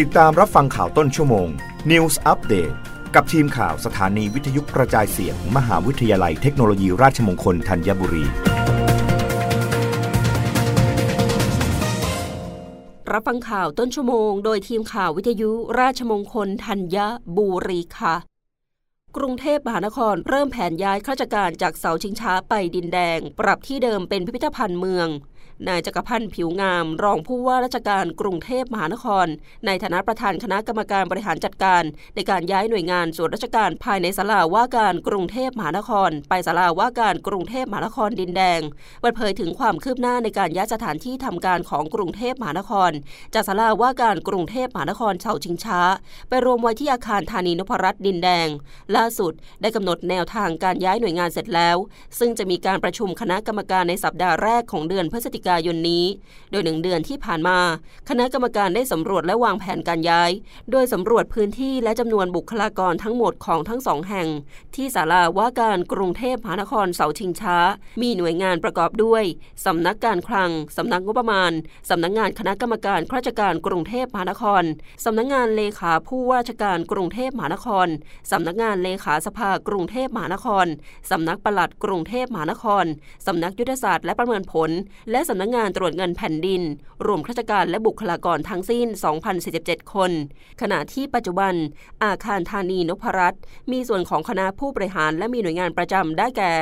ติดตามรับฟังข่าวต้นชั่วโมง News Update กับทีมข่าวสถานีวิทยุกระจายเสียงมหาวิทยาลัยเทคโนโลยีราชมงคลธัญบุรี รับฟังข่าวต้นชั่วโมง โดยทีมข่าววิทยุราชมงคลธัญบุรีค่ะ กรุงเทพมหานครเริ่มแผนย้ายข้าราชการจากเสาชิงช้าไปดินแดง ปรับที่เดิมเป็นพิพิธภัณฑ์เมือง นายจักรพันธ์ผิวงาม รองผู้ว่าราชการกรุงเทพมหานคร ในฐานะประธานคณะกรรมการบริหารจัดการ ในการย้ายหน่วยงานส่วนราชการภายในศาลาว่าการกรุงเทพมหานคร ไปศาลาว่าการกรุงเทพมหานครดินแดงเปิดเผยถึงความคืบหน้าในการย้ายสถานที่ทำการของกรุงเทพมหานคร จากศาลาว่าการกรุงเทพมหานครเฉาชิงช้า ไปรวมไว้ที่อาคารธานีนพรัตน์ดินแดง ล่าสุดได้กำหนดแนวทางการย้ายหน่วยงานเสร็จแล้ว ซึ่งจะมีการประชุมคณะกรรมการในสัปดาห์แรกของเดือนพฤศจิกายนนี้ โดยหนึ่งเดือนที่ผ่านมา คณะกรรมการได้สำรวจและวางแผนการย้าย โดยสำรวจพื้นที่และจำนวนบุคลากรทั้งหมดของทั้งสองแห่ง ที่ศาลาว่าการกรุงเทพมหานครเสาชิงช้า มีหน่วยงานประกอบด้วยสำนักการคลังสำนักงบประมาณสำนักงานคณะกรรมการข้าราชการกรุงเทพมหานครสำนักงานเลขาผู้ว่าราชการกรุงเทพมหานครสำนักงานเลขาสภากรุงเทพมหานครสำนักปลัดกรุงเทพมหานครสำนักยุทธศาสตร์และประเมินผล และสำนักงานตรวจเงินแผ่นดิน รวมข้าราชการและบุคลากรทั้งสิ้น 2,047 คน ขณะที่ปัจจุบัน อาคารธานีนพรัตน์มีส่วนของคณะผู้บริหารและมีหน่วยงานประจำได้แก่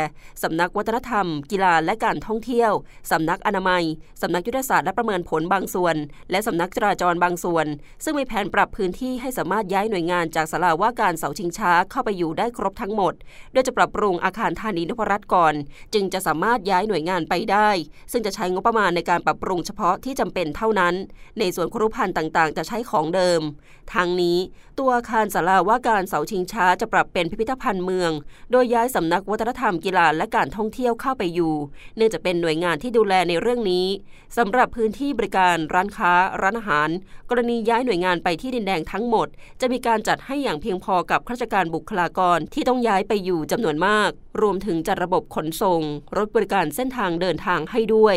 สำนักวัฒนธรรม กีฬาและการท่องเที่ยวสำนักอนามัยสำนักยุทธศาสตร์และประเมินผลบางส่วน และสำนักจราจรบางส่วน ซึ่งมีแผนปรับพื้นที่ให้สามารถย้ายหน่วยงานจากศาลาว่าการเสาชิงช้าเข้าไปอยู่ได้ครบทั้งหมด โดยจะปรับปรุงอาคารธานีนพรัตน์ก่อน จึงจะสามารถย้ายหน่วยงานไปได้ ซึ่งจะใช้งบประมาณในการปรับปรุงเฉพาะที่จำเป็นเท่านั้น ในส่วนครุพันธ์ต่างๆ จะใช้ของเดิม ทางนี้ ตัวอาคารศาลาว่าการเสาชิงช้าจะปรับเป็นพิพิธภัณฑ์เมือง โดยย้ายสำนักวัฒนธรรมกีฬาและการท่องเที่ยวเข้าไปอยู่ เนื่องจากเป็นหน่วยงานที่ดูแลในเรื่องนี้สำหรับพื้นที่บริการร้านค้า ร้านอาหาร กรณีย้ายหน่วยงานไปที่ดินแดงทั้งหมด จะมีการจัดให้อย่างเพียงพอกับข้าราชการบุคลากรที่ต้องย้ายไปอยู่จำนวนมาก รวมถึงจัดระบบขนส่ง รถบริการเส้นทางเดินทางให้ด้วย